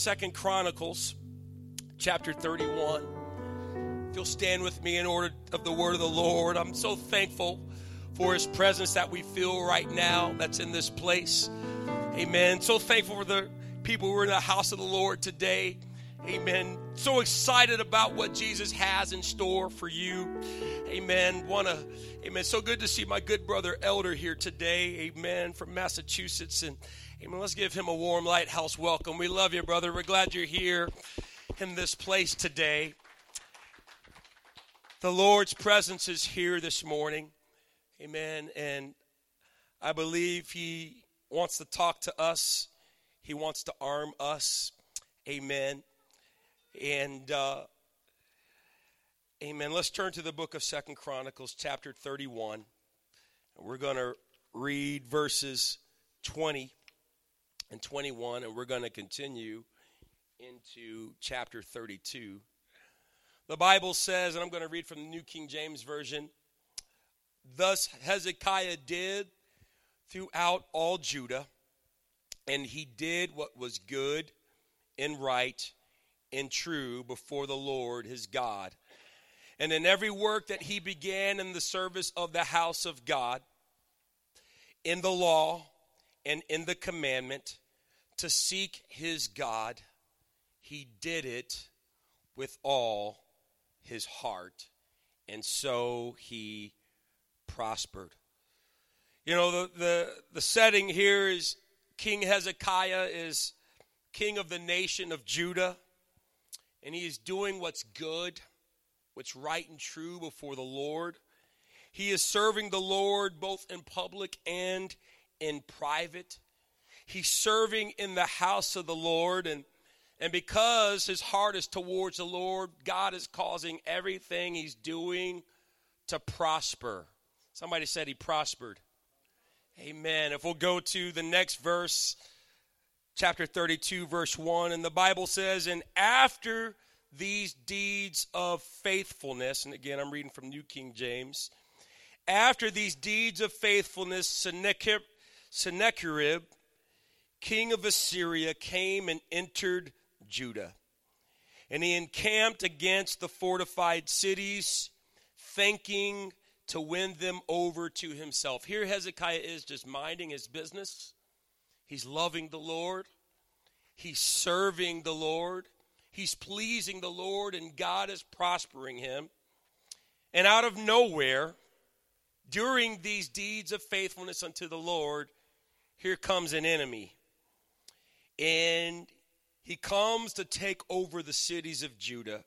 Second Chronicles chapter 31. If you'll stand with me in order of the word of the Lord, I'm so thankful for his presence that we feel right now that's in this place. Amen. So thankful for the people who are in the house of the Lord today. Amen. So excited about what Jesus has in store for you. Amen. Wanna Amen. So good to see my good brother Elder here today. Amen. From Massachusetts and Amen. Let's give him a warm lighthouse welcome. We love you, brother. We're glad you're here in this place today. The Lord's presence is here this morning. Amen. And I believe He wants to talk to us, He wants to arm us. Amen. And, uh, amen. Let's turn to the book of Second Chronicles, chapter 31. And we're going to read verses 20 and 21, and we're going to continue into chapter 32. The Bible says, and I'm going to read from the New King James Version Thus Hezekiah did throughout all Judah, and he did what was good and right and true before the Lord his God. And in every work that he began in the service of the house of God, in the law, and in the commandment to seek his God, he did it with all his heart. And so he prospered. You know, the, the, the setting here is King Hezekiah is king of the nation of Judah, and he is doing what's good, what's right and true before the Lord. He is serving the Lord both in public and in private. He's serving in the house of the Lord and and because his heart is towards the Lord, God is causing everything he's doing to prosper. Somebody said he prospered. Amen. If we'll go to the next verse, chapter 32, verse 1, and the Bible says, And after these deeds of faithfulness, and again, I'm reading from New King James, after these deeds of faithfulness, Sennacherib, Sennacherib king of Assyria, came and entered Judah. And he encamped against the fortified cities, thinking to win them over to himself. Here, Hezekiah is just minding his business. He's loving the Lord, he's serving the Lord, he's pleasing the Lord, and God is prospering him. And out of nowhere, during these deeds of faithfulness unto the Lord, here comes an enemy and he comes to take over the cities of Judah.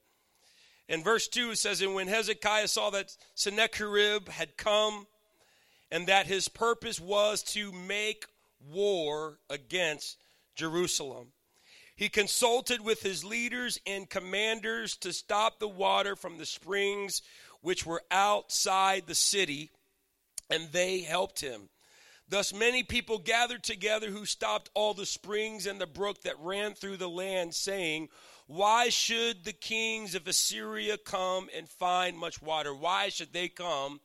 And verse 2, says, And when Hezekiah saw that Sennacherib had come, and that his purpose was to make war against Jerusalem, he consulted with his leaders and commanders to stop the water from the springs which were outside the city, and they helped him. Thus, many people gathered together who stopped all the springs and the brook that ran through the land, saying, Why should the kings of Assyria come and find much water? Why should they come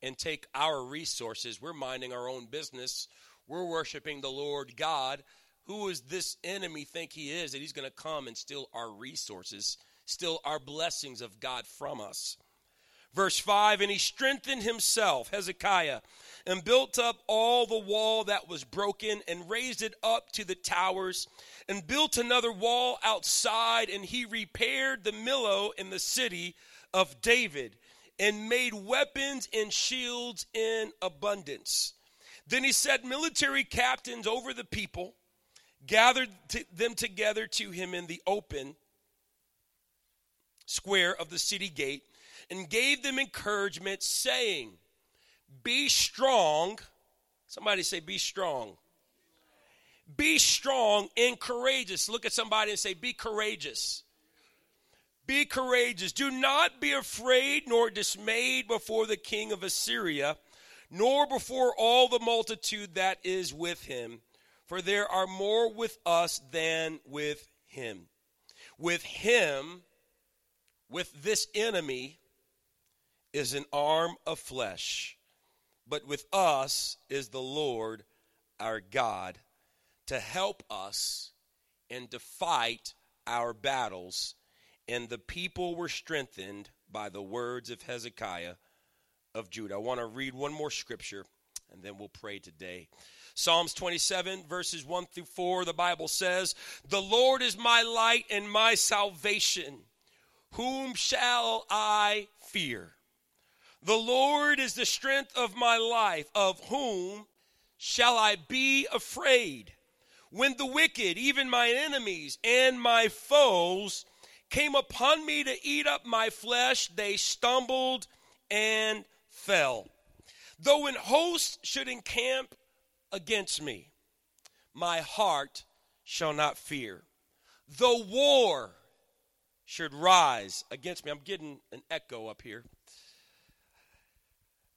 and take our resources? We're minding our own business. We're worshiping the Lord God. Who does this enemy think he is that he's going to come and steal our resources, steal our blessings of God from us? Verse 5 And he strengthened himself, Hezekiah and built up all the wall that was broken and raised it up to the towers and built another wall outside and he repaired the millo in the city of David and made weapons and shields in abundance. Then he set military captains over the people, gathered them together to him in the open square of the city gate, and gave them encouragement, saying, be strong. Somebody say, Be strong. Be strong and courageous. Look at somebody and say, Be courageous. Be courageous. Do not be afraid nor dismayed before the king of Assyria, nor before all the multitude that is with him, for there are more with us than with him. With him, with this enemy, is an arm of flesh but with us is the Lord our God to help us and to fight our battles. And the people were strengthened by the words of Hezekiah of Judah. I want to read one more scripture and then we'll pray today. Psalms 27, verses 1 through 4, the Bible says, The Lord is my light and my salvation. Whom shall I fear? The Lord is the strength of my life. Of whom shall I be afraid? When the wicked, even my enemies and my foes, came upon me to eat up my flesh, they stumbled and fell. Though an host should encamp against me, my heart shall not fear. Though war should rise against me, I'm getting an echo up here.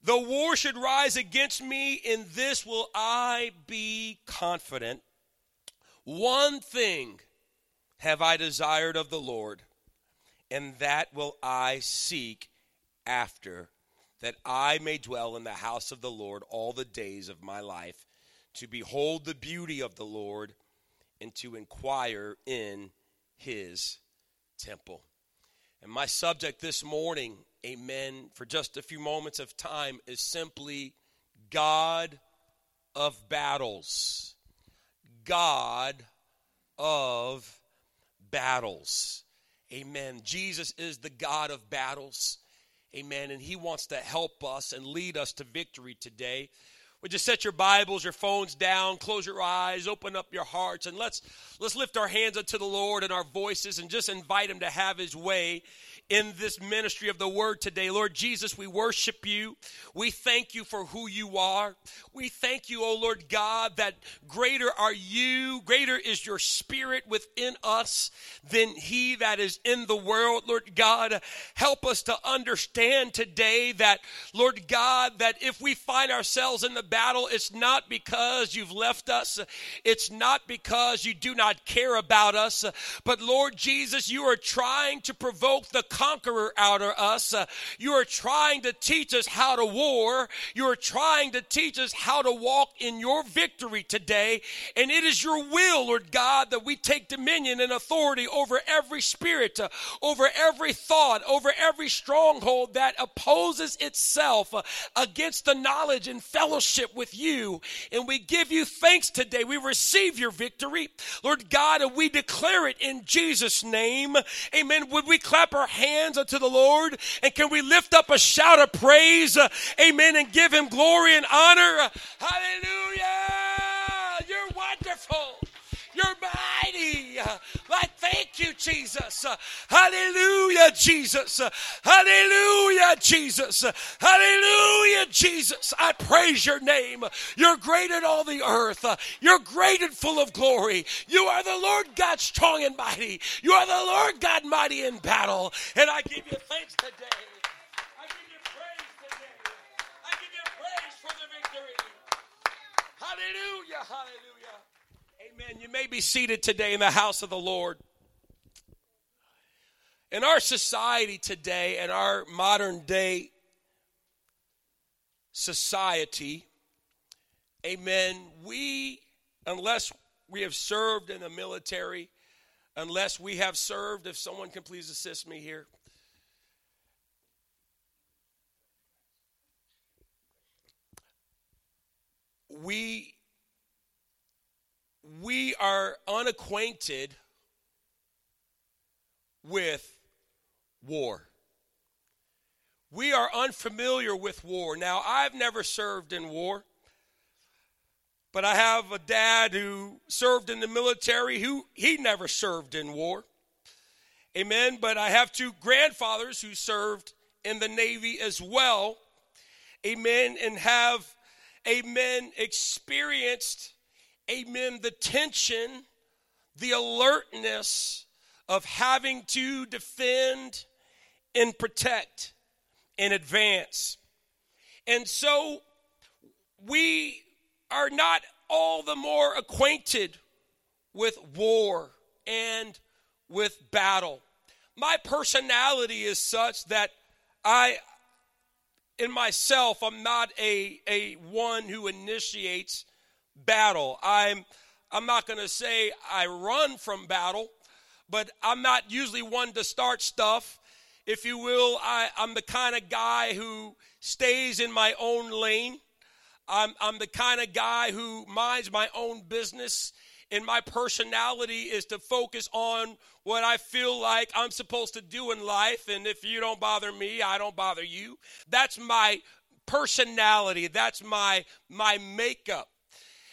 Though war should rise against me, in this will I be confident. One thing have I desired of the Lord, and that will I seek after, that I may dwell in the house of the Lord all the days of my life, to behold the beauty of the Lord, and to inquire in his temple. And my subject this morning, amen, for just a few moments of time, is simply God of battles. God of battles. Amen. Jesus is the God of battles. Amen. And he wants to help us and lead us to victory today. Would you set your Bibles, your phones down, close your eyes, open up your hearts, and let's let's lift our hands unto the Lord and our voices and just invite him to have his way in this ministry of the word today. Lord Jesus, we worship you. We thank you for who you are. We thank you, O Lord God, that greater are you, greater is your spirit within us than he that is in the world. Lord God, help us to understand today that, Lord God, that if we find ourselves in the battle, it's not because you've left us, it's not because you do not care about us, but Lord Jesus, you are trying to provoke the conqueror out of us. Uh, you are trying to teach us how to war. You are trying to teach us how to walk in your victory today. And it is your will, Lord God, that we take dominion and authority over every spirit, uh, over every thought, over every stronghold that opposes itself uh, against the knowledge and fellowship with you. And we give you thanks today. We receive your victory, Lord God, and we declare it in Jesus' name. Amen. Would we clap our hands? Hands unto the Lord? And can we lift up a shout of praise? Uh, amen. And give him glory and honor. Hallelujah. You're wonderful. You're mighty. Like, thank you, Jesus. Hallelujah, Jesus. Hallelujah, Jesus. Hallelujah, Jesus. I praise your name. You're great in all the earth. You're great and full of glory. You are the Lord God strong and mighty. You are the Lord God mighty in battle. And I give you thanks today. I give you praise today. I give you praise for the victory. Hallelujah, hallelujah. Amen. You may be seated today in the house of the Lord. In our society today, in our modern day society, amen, we, unless we have served in the military, unless we have served, if someone can please assist me here. We we are unacquainted with war. We are unfamiliar with war. Now, I've never served in war, but I have a dad who served in the military who he never served in war. Amen. But I have two grandfathers who served in the Navy as well. Amen. And have, amen, experienced amen, the tension, the alertness of having to defend and protect and advance. And so we are not all the more acquainted with war and with battle. My personality is such that I, in myself, I'm not a, a one who initiates battle. I'm I'm not going to say I run from battle, but I'm not usually one to start stuff. If you will, I, I'm the kind of guy who stays in my own lane. I'm, I'm the kind of guy who minds my own business. And my personality is to focus on what I feel like I'm supposed to do in life. And if you don't bother me, I don't bother you. That's my personality. That's my my makeup.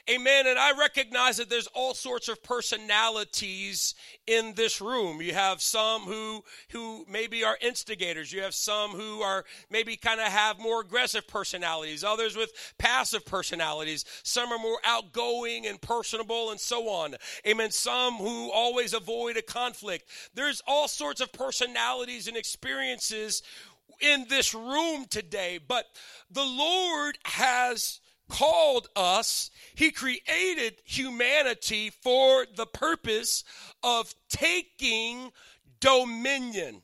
Amen. And I recognize that there's all sorts of personalities in this room. You have some who who maybe are instigators. You have some who are maybe kind of have more aggressive personalities. Others with passive personalities. Some are more outgoing and personable and so on. Amen. Some who always avoid a conflict. There's all sorts of personalities and experiences in this room today, but the Lord has called us, He created humanity for the purpose of taking dominion.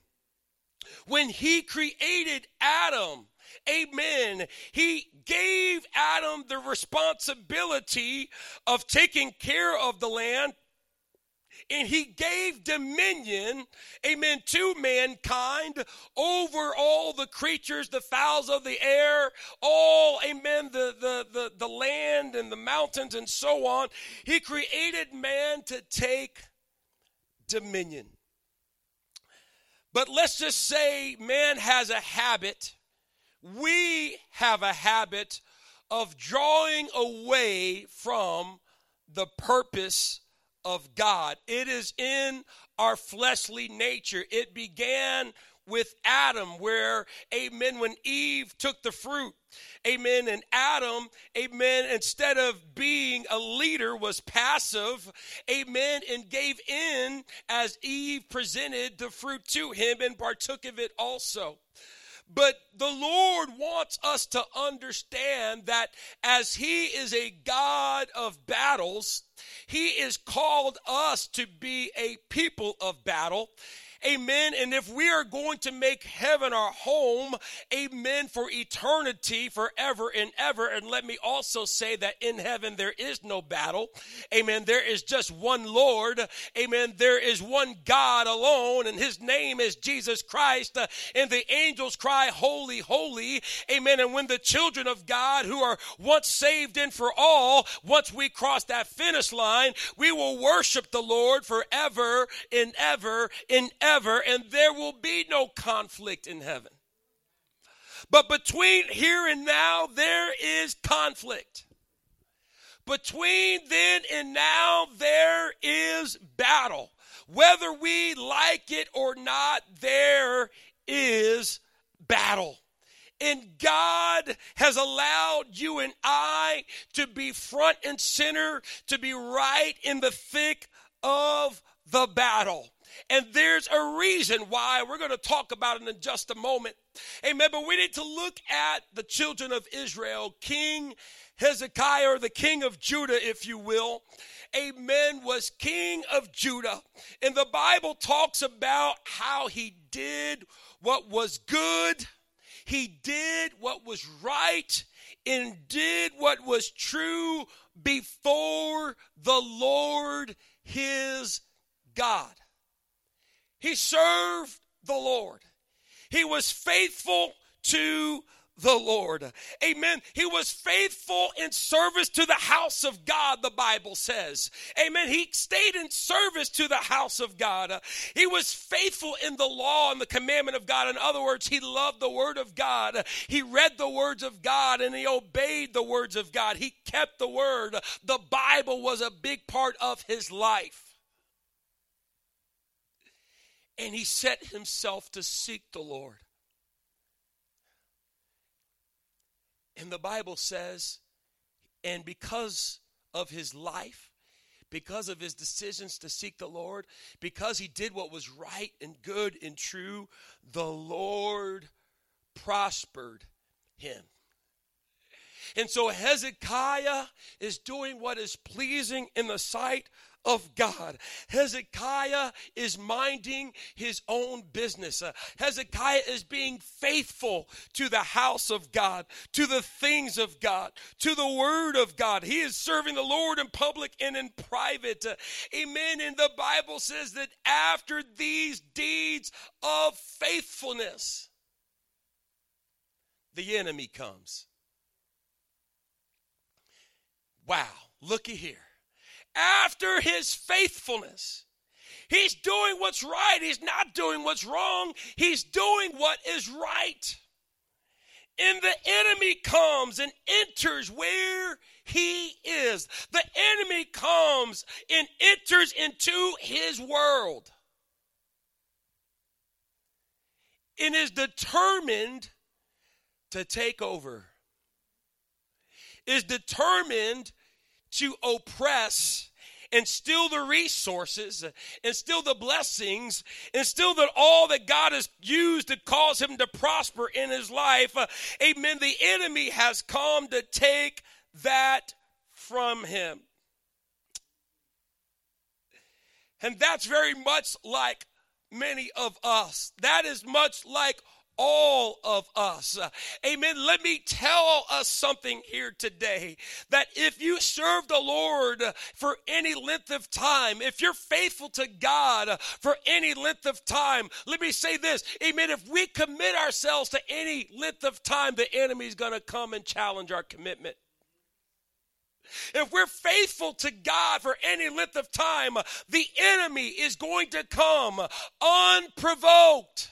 When He created Adam, amen, He gave Adam the responsibility of taking care of the land, and he gave dominion, amen, to mankind over all the creatures, the fowls of the air, all, amen, the, the, the, the land and the mountains and so on. He created man to take dominion. But let's just say man has a habit, we have a habit of drawing away from the purpose of God. It is in our fleshly nature. It began with Adam, where, amen, when Eve took the fruit, amen, and Adam, amen, instead of being a leader, was passive, amen, and gave in as Eve presented the fruit to him and partook of it also. But the Lord wants us to understand that as He is a God of battles, He is called us to be a people of battle. Amen. And if we are going to make heaven our home, amen, for eternity, forever and ever. And let me also say that in heaven there is no battle. Amen. There is just one Lord. Amen. There is one God alone, and his name is Jesus Christ. And the angels cry, Holy, holy. Amen. And when the children of God who are once saved and for all, once we cross that finish line, we will worship the Lord forever and ever and ever ever, and there will be no conflict in heaven. But between here and now, there is conflict. Between then and now, there is battle. Whether we like it or not, there is battle. And God has allowed you and I to be front and center, to be right in the thick of the battle. And there's a reason why we're going to talk about it in just a moment. Amen. But we need to look at the children of Israel, King Hezekiah, or the king of Judah, if you will. Amen, was king of Judah. And the Bible talks about how he did what was good, he did what was right, and did what was true before the Lord his God. He served the Lord. He was faithful to the Lord. Amen. He was faithful in service to the house of God, the Bible says. Amen. He stayed in service to the house of God. He was faithful in the law and the commandment of God. In other words, he loved the word of God. He read the words of God and he obeyed the words of God. He kept the word. The Bible was a big part of his life. And he set himself to seek the Lord. And the Bible says, and because of his life, because of his decisions to seek the Lord, because he did what was right and good and true, the Lord prospered him. And so Hezekiah is doing what is pleasing in the sight of God. Hezekiah is minding his own business. Uh, Hezekiah is being faithful to the house of God, to the things of God, to the word of God. He is serving the Lord in public and in private. Uh, amen. And the Bible says that after these deeds of faithfulness, the enemy comes. Wow, looky here after his faithfulness. He's doing what's right. He's not doing what's wrong. He's doing what is right. And the enemy comes and enters where he is. The enemy comes and enters into his world and is determined to take over, is determined to oppress and steal the resources and steal the blessings and steal that all that God has used to cause him to prosper in his life. Amen. The enemy has come to take that from him. And that's very much like many of us. That is much like all of us. Amen. Let me tell us something here today that if you serve the Lord for any length of time, if you're faithful to God for any length of time, let me say this. Amen. If we commit ourselves to any length of time, the enemy's going to come and challenge our commitment. If we're faithful to God for any length of time, the enemy is going to come unprovoked.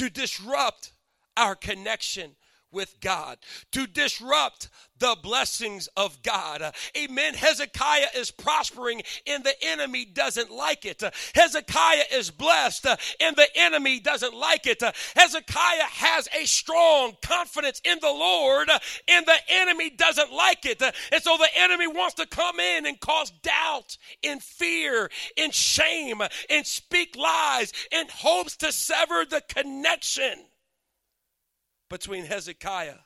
To disrupt our connection with God, to disrupt the blessings of God. Amen. Hezekiah is prospering and the enemy doesn't like it. Hezekiah is blessed and the enemy doesn't like it. Hezekiah has a strong confidence in the Lord and the enemy doesn't like it. And so the enemy wants to come in and cause doubt and fear and shame and speak lies in hopes to sever the connection between Hezekiah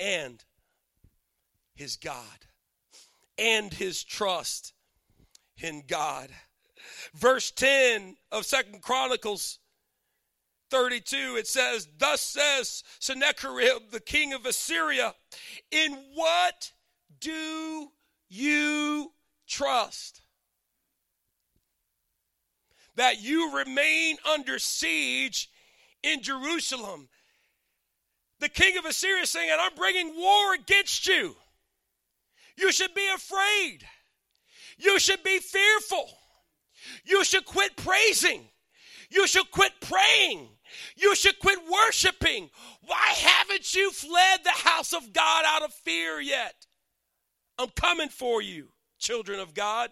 and his God and his trust in God. Verse 10 of Second Chronicles 32 it says thus says Sennacherib the king of Assyria in what do you trust that you remain under siege in Jerusalem the king of Assyria saying, and I'm bringing war against you. You should be afraid. You should be fearful. You should quit praising. You should quit praying. You should quit worshiping. Why haven't you fled the house of God out of fear yet? I'm coming for you, children of God.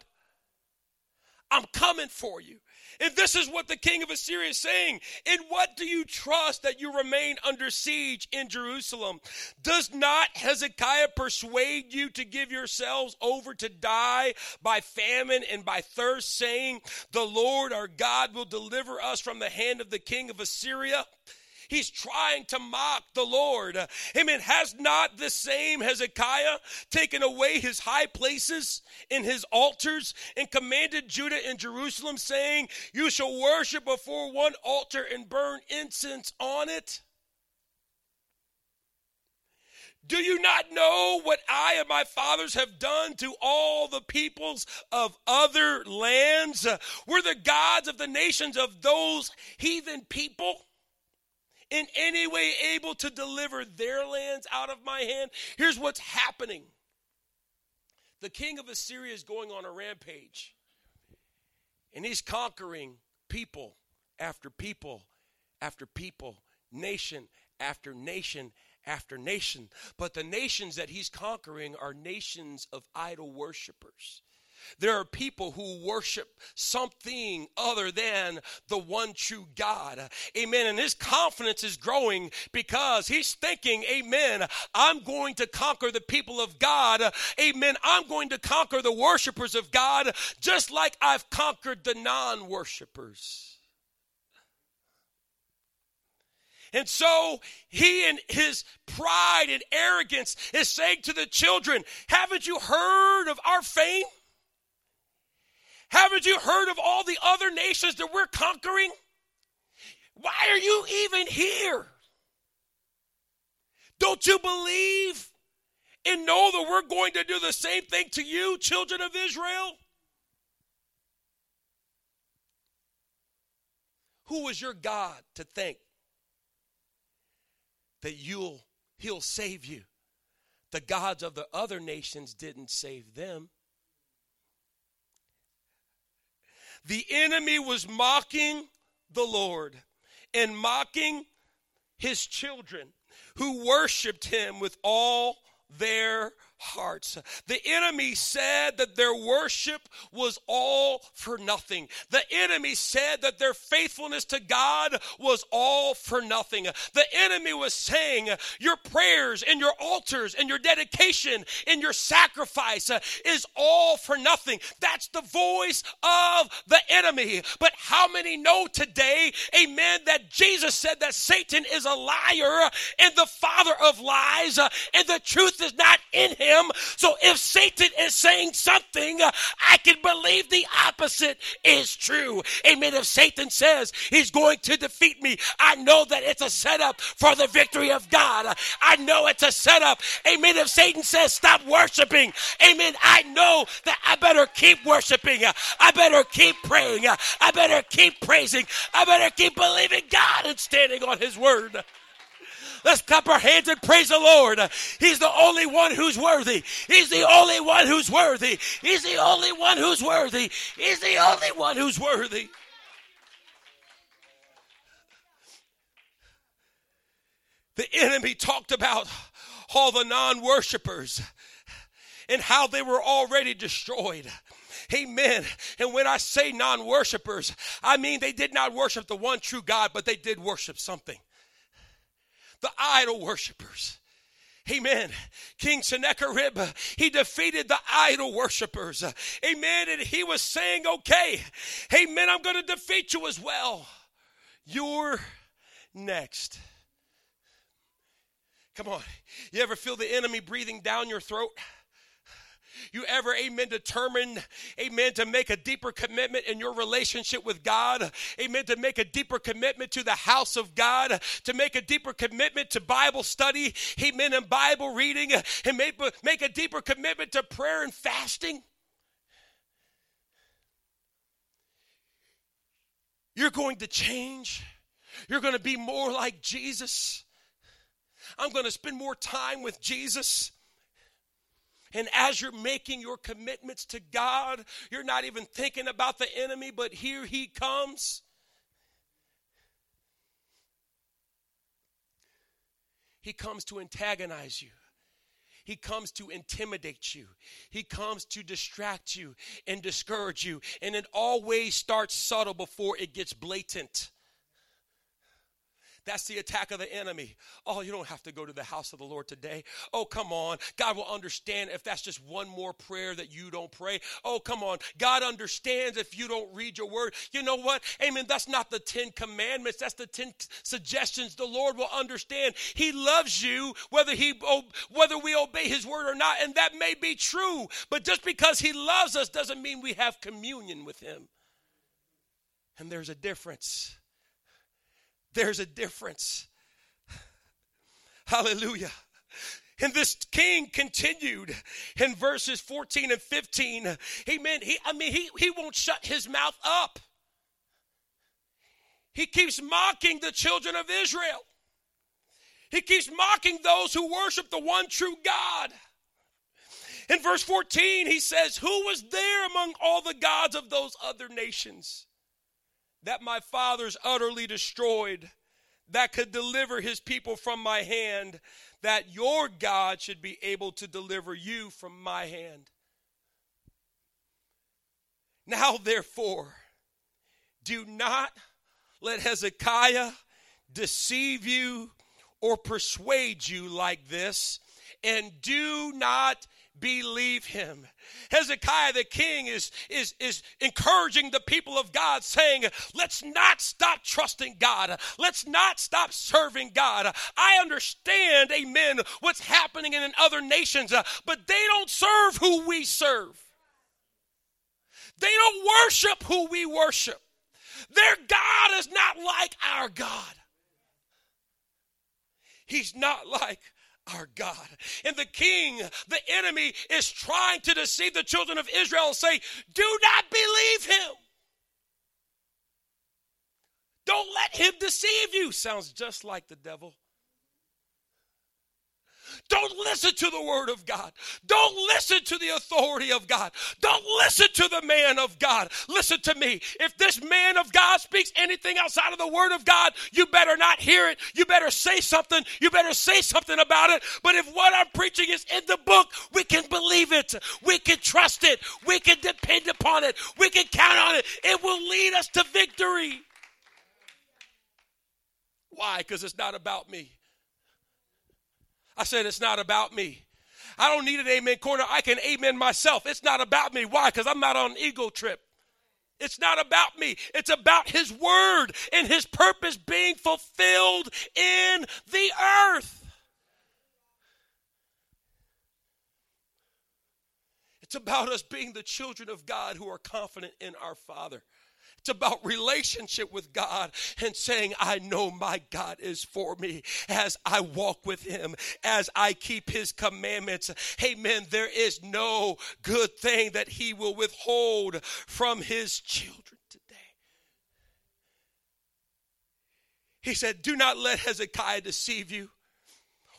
I'm coming for you. And this is what the king of Assyria is saying. In what do you trust that you remain under siege in Jerusalem? Does not Hezekiah persuade you to give yourselves over to die by famine and by thirst, saying, The Lord our God will deliver us from the hand of the king of Assyria? He's trying to mock the Lord. Amen. Has not the same Hezekiah taken away his high places in his altars and commanded Judah and Jerusalem, saying, You shall worship before one altar and burn incense on it? Do you not know what I and my fathers have done to all the peoples of other lands? Were the gods of the nations of those heathen people? In any way able to deliver their lands out of my hand. Here's what's happening the king of Assyria is going on a rampage, and he's conquering people after people after people, nation after nation after nation. But the nations that he's conquering are nations of idol worshippers. There are people who worship something other than the one true God. Amen. And his confidence is growing because he's thinking, Amen, I'm going to conquer the people of God. Amen. I'm going to conquer the worshipers of God just like I've conquered the non worshipers. And so he, in his pride and arrogance, is saying to the children, Haven't you heard of our fame? Haven't you heard of all the other nations that we're conquering? Why are you even here? Don't you believe and know that we're going to do the same thing to you, children of Israel? Who is your God to think that you'll he'll save you? The gods of the other nations didn't save them. The enemy was mocking the Lord and mocking his children who worshiped him with all their hearts. The enemy said that their worship was all for nothing. The enemy said that their faithfulness to God was all for nothing. The enemy was saying your prayers and your altars and your dedication and your sacrifice uh, is all for nothing. That's the voice of the enemy. But how many know today, amen, that Jesus said that Satan is a liar and the father of lies uh, and the truth is not in him? So if Satan is saying something, I can believe the opposite is true. Amen. If Satan says he's going to defeat me, I know that it's a setup for the victory of God. I know it's a setup. Amen. If Satan says stop worshiping, amen, I know that I better keep worshiping. I better keep praying. I better keep praising. I better keep believing God and standing on his word. Let's clap our hands and praise the Lord. He's the only one who's worthy. He's the only one who's worthy. He's the only one who's worthy. He's the only one who's worthy. The enemy talked about all the non worshipers and how they were already destroyed. Amen. And when I say non worshipers, I mean they did not worship the one true God, but they did worship something the idol worshippers. Amen. King Sennacherib, he defeated the idol worshippers. Amen. And he was saying, okay, amen, I'm going to defeat you as well. You're next. Come on. You ever feel the enemy breathing down your throat? You ever, amen, determined, amen, to make a deeper commitment in your relationship with God, amen, to make a deeper commitment to the house of God, to make a deeper commitment to Bible study, amen, and Bible reading, and make, make a deeper commitment to prayer and fasting? You're going to change. You're going to be more like Jesus. I'm going to spend more time with Jesus. And as you're making your commitments to God, you're not even thinking about the enemy, but here he comes. He comes to antagonize you. He comes to intimidate you. He comes to distract you and discourage you. And it always starts subtle before it gets blatant. That's the attack of the enemy. Oh, you don't have to go to the house of the Lord today. Oh, come on. God will understand if that's just one more prayer that you don't pray. Oh, come on. God understands if you don't read your word. You know what? Amen. That's not the 10 commandments. That's the 10 suggestions. The Lord will understand. He loves you whether he whether we obey his word or not, and that may be true. But just because he loves us doesn't mean we have communion with him. And there's a difference. There's a difference. Hallelujah. And this king continued in verses 14 and 15. He meant He, I mean, he, he won't shut his mouth up. He keeps mocking the children of Israel. He keeps mocking those who worship the one true God. In verse 14, he says, Who was there among all the gods of those other nations? That my fathers utterly destroyed, that could deliver his people from my hand, that your God should be able to deliver you from my hand. Now, therefore, do not let Hezekiah deceive you or persuade you like this, and do not believe him. Hezekiah the king is, is, is encouraging the people of God, saying, Let's not stop trusting God. Let's not stop serving God. I understand, amen, what's happening in other nations, but they don't serve who we serve. They don't worship who we worship. Their God is not like our God. He's not like our God. And the king, the enemy, is trying to deceive the children of Israel and say, Do not believe him. Don't let him deceive you. Sounds just like the devil. Don't listen to the word of God. Don't listen to the authority of God. Don't listen to the man of God. Listen to me. If this man of God speaks anything outside of the word of God, you better not hear it. You better say something. You better say something about it. But if what I'm preaching is in the book, we can believe it. We can trust it. We can depend upon it. We can count on it. It will lead us to victory. Why? Because it's not about me. I said, It's not about me. I don't need an amen corner. I can amen myself. It's not about me. Why? Because I'm not on an ego trip. It's not about me. It's about His Word and His purpose being fulfilled in the earth. It's about us being the children of God who are confident in our Father. It's about relationship with God and saying, I know my God is for me as I walk with Him, as I keep His commandments. Amen. There is no good thing that He will withhold from His children today. He said, Do not let Hezekiah deceive you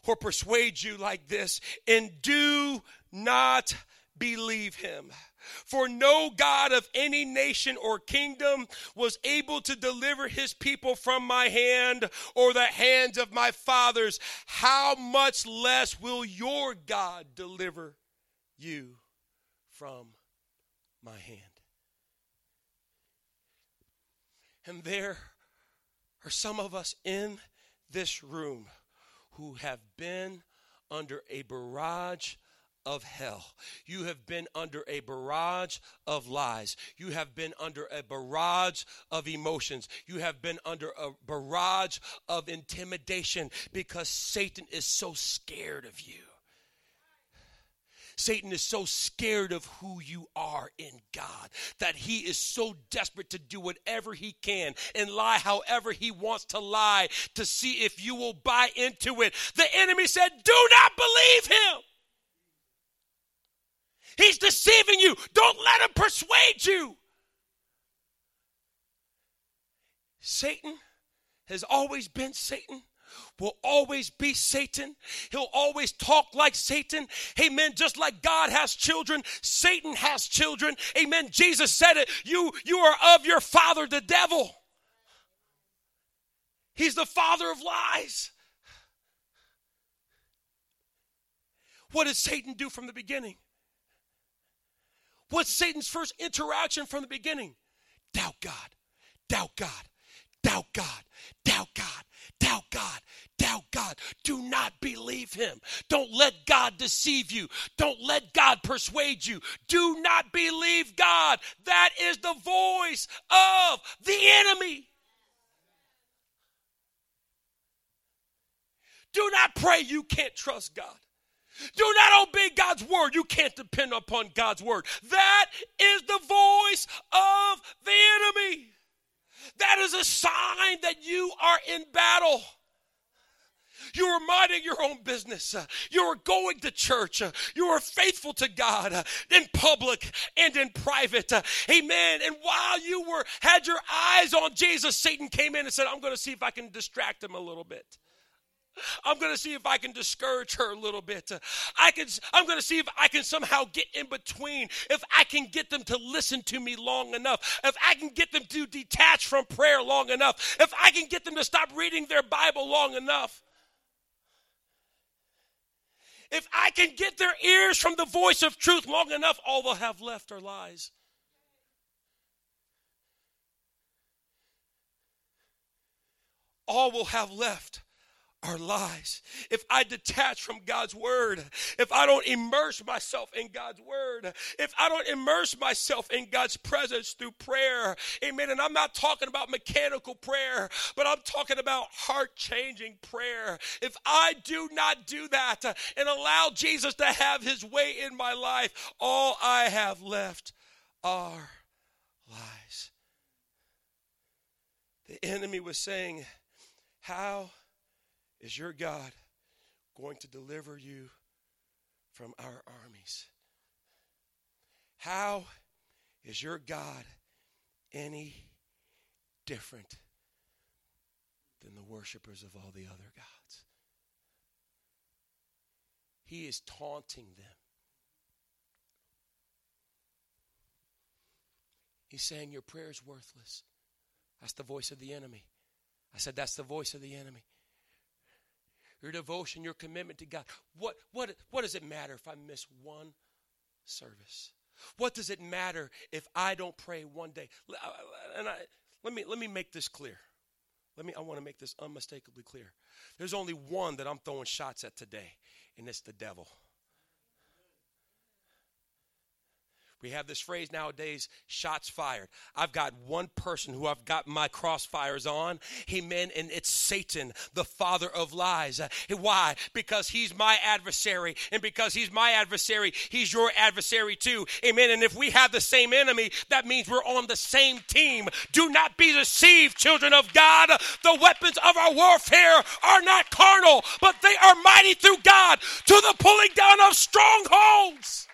or persuade you like this, and do not believe him. For no God of any nation or kingdom was able to deliver his people from my hand or the hands of my fathers. How much less will your God deliver you from my hand? And there are some of us in this room who have been under a barrage of hell. You have been under a barrage of lies. You have been under a barrage of emotions. You have been under a barrage of intimidation because Satan is so scared of you. Satan is so scared of who you are in God that he is so desperate to do whatever he can and lie however he wants to lie to see if you will buy into it. The enemy said, Do not believe him. He's deceiving you. Don't let him persuade you. Satan has always been Satan will always be Satan. He'll always talk like Satan. Amen. Just like God has children, Satan has children. Amen. Jesus said it. You, you are of your father, the devil. He's the father of lies. What did Satan do from the beginning? What's Satan's first interaction from the beginning? Doubt God, doubt God, doubt God, doubt God, doubt God, doubt God. Do not believe him. Don't let God deceive you. Don't let God persuade you. Do not believe God. That is the voice of the enemy. Do not pray you can't trust God. Do not obey God's word. You can't depend upon God's word. That is the voice of the enemy. That is a sign that you are in battle. You are minding your own business. You are going to church. You are faithful to God in public and in private. Amen. And while you were had your eyes on Jesus, Satan came in and said, I'm going to see if I can distract him a little bit. I'm going to see if I can discourage her a little bit. I can I'm going to see if I can somehow get in between. If I can get them to listen to me long enough. If I can get them to detach from prayer long enough. If I can get them to stop reading their Bible long enough. If I can get their ears from the voice of truth long enough, all they'll have left are lies. All we'll have left are lies. If I detach from God's word, if I don't immerse myself in God's word, if I don't immerse myself in God's presence through prayer, amen. And I'm not talking about mechanical prayer, but I'm talking about heart changing prayer. If I do not do that and allow Jesus to have his way in my life, all I have left are lies. The enemy was saying, How is your God going to deliver you from our armies? How is your God any different than the worshipers of all the other gods? He is taunting them. He's saying your prayer is worthless. That's the voice of the enemy. I said, That's the voice of the enemy your devotion, your commitment to God. What, what, what does it matter if I miss one service? What does it matter if I don't pray one day? Uh, uh, and I, let me let me make this clear. Let me I want to make this unmistakably clear. There's only one that I'm throwing shots at today, and it's the devil. We have this phrase nowadays shots fired. I've got one person who I've got my crossfires on. Amen. And it's Satan, the father of lies. Why? Because he's my adversary. And because he's my adversary, he's your adversary too. Amen. And if we have the same enemy, that means we're on the same team. Do not be deceived, children of God. The weapons of our warfare are not carnal, but they are mighty through God to the pulling down of strongholds.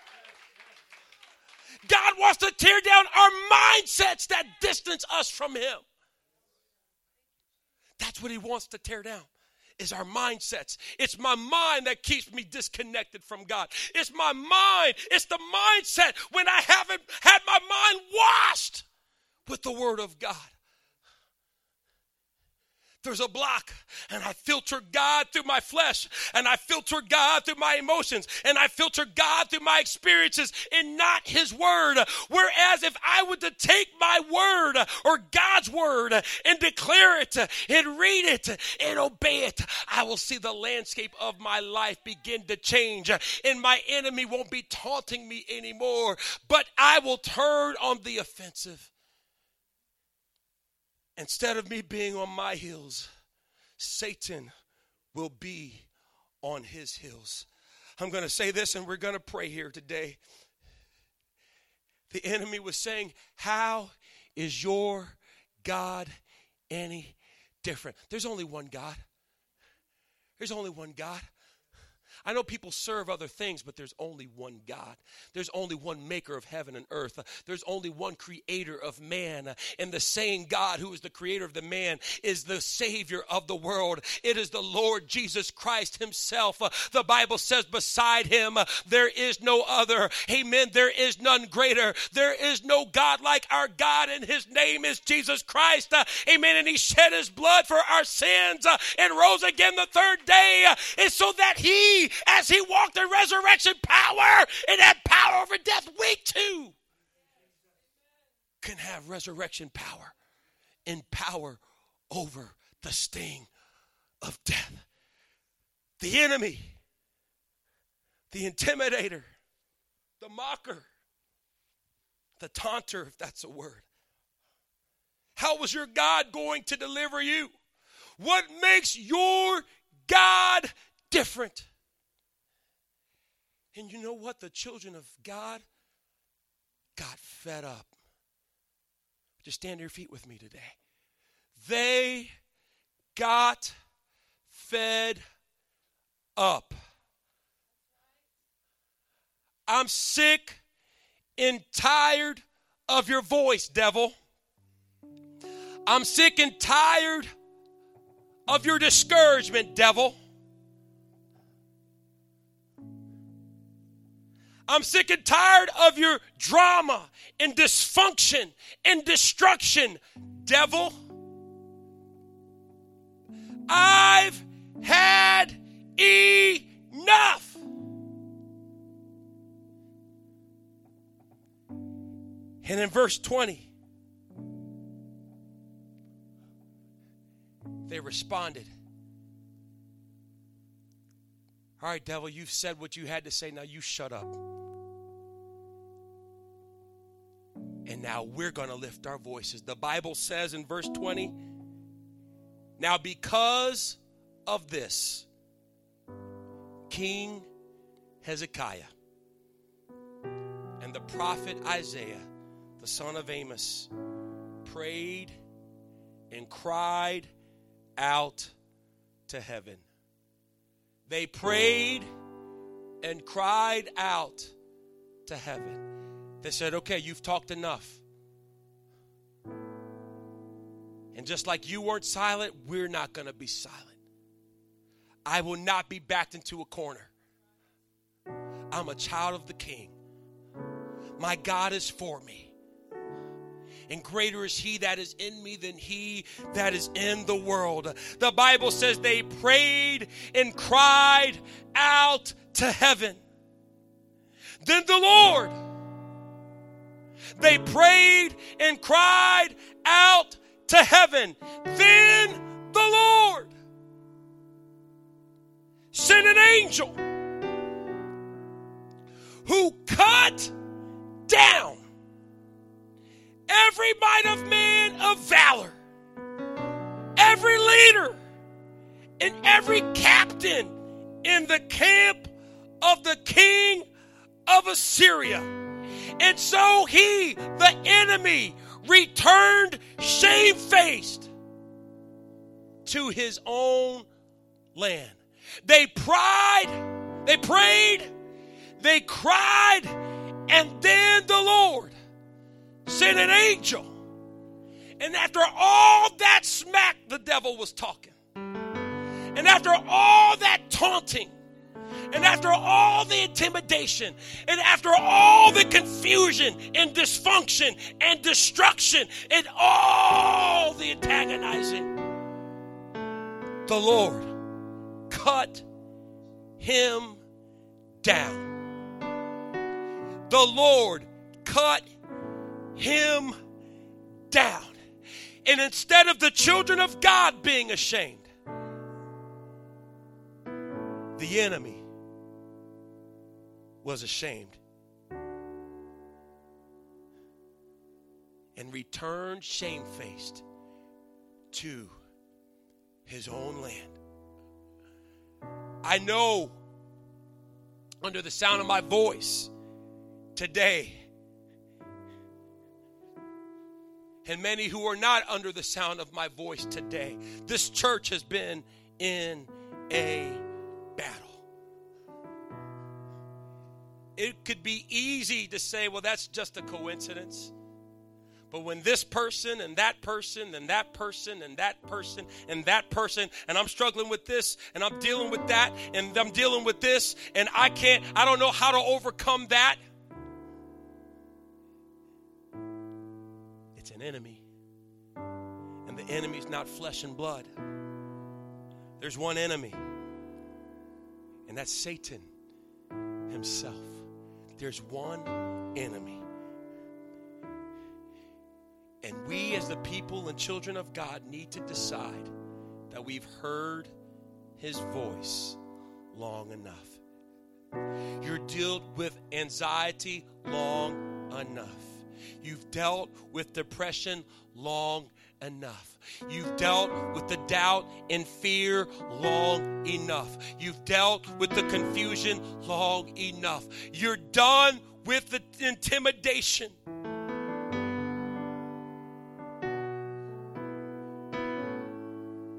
God wants to tear down our mindsets that distance us from Him. That's what He wants to tear down. Is our mindsets. It's my mind that keeps me disconnected from God. It's my mind. It's the mindset when I haven't had my mind washed with the Word of God there's a block and I filter God through my flesh and I filter God through my emotions and I filter God through my experiences and not His Word. Whereas if I were to take my Word or God's Word and declare it and read it and obey it, I will see the landscape of my life begin to change and my enemy won't be taunting me anymore, but I will turn on the offensive. Instead of me being on my heels, Satan will be on his heels. I'm going to say this and we're going to pray here today. The enemy was saying, How is your God any different? There's only one God. There's only one God. I know people serve other things, but there's only one God. There's only one maker of heaven and earth. There's only one creator of man. And the same God who is the creator of the man is the savior of the world. It is the Lord Jesus Christ himself. The Bible says, beside him, there is no other. Amen. There is none greater. There is no God like our God, and his name is Jesus Christ. Amen. And he shed his blood for our sins and rose again the third day. So that he as he walked in resurrection power and had power over death, we too can have resurrection power and power over the sting of death. The enemy, the intimidator, the mocker, the taunter, if that's a word. How was your God going to deliver you? What makes your God different? And you know what? The children of God got fed up. Just stand your feet with me today. They got fed up. I'm sick and tired of your voice, devil. I'm sick and tired of your discouragement, devil. I'm sick and tired of your drama and dysfunction and destruction, devil. I've had enough. And in verse 20, they responded All right, devil, you've said what you had to say. Now you shut up. And now we're going to lift our voices. The Bible says in verse 20, now because of this, King Hezekiah and the prophet Isaiah, the son of Amos, prayed and cried out to heaven. They prayed and cried out to heaven. They said, Okay, you've talked enough. And just like you weren't silent, we're not going to be silent. I will not be backed into a corner. I'm a child of the King. My God is for me. And greater is he that is in me than he that is in the world. The Bible says they prayed and cried out to heaven. Then the Lord, they prayed and cried out to heaven. Then the Lord sent an angel who cut down every might of man of valor, every leader, and every captain in the camp of the king of Assyria. And so he, the enemy, returned shamefaced to his own land. They pried, they prayed, they cried, and then the Lord sent an angel. And after all that smack the devil was talking, and after all that taunting, and after all the intimidation, and after all the confusion and dysfunction and destruction and all the antagonizing, the Lord cut him down. The Lord cut him down. And instead of the children of God being ashamed, the enemy was ashamed and returned shamefaced to his own land. I know under the sound of my voice today, and many who are not under the sound of my voice today, this church has been in a It could be easy to say, well, that's just a coincidence. But when this person and that person and that person and that person and that person, and I'm struggling with this and I'm dealing with that and I'm dealing with this and I can't, I don't know how to overcome that. It's an enemy. And the enemy's not flesh and blood. There's one enemy, and that's Satan himself. There's one enemy. And we, as the people and children of God, need to decide that we've heard his voice long enough. You're dealt with anxiety long enough. You've dealt with depression long enough. You've dealt with the doubt and fear long enough. You've dealt with the confusion long enough. You're done with the intimidation.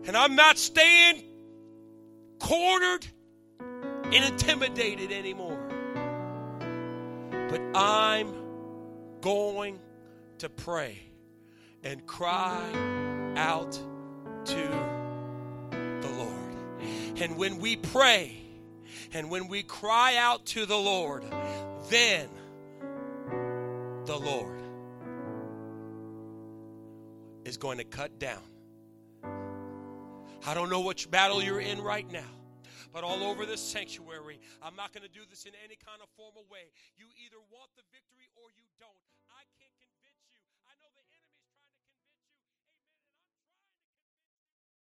And I'm not staying cornered and intimidated anymore. But I'm going to pray and cry out to the Lord. And when we pray and when we cry out to the Lord, then the Lord is going to cut down. I don't know which battle you're in right now. But all over this sanctuary, I'm not going to do this in any kind of formal way. You either want the victory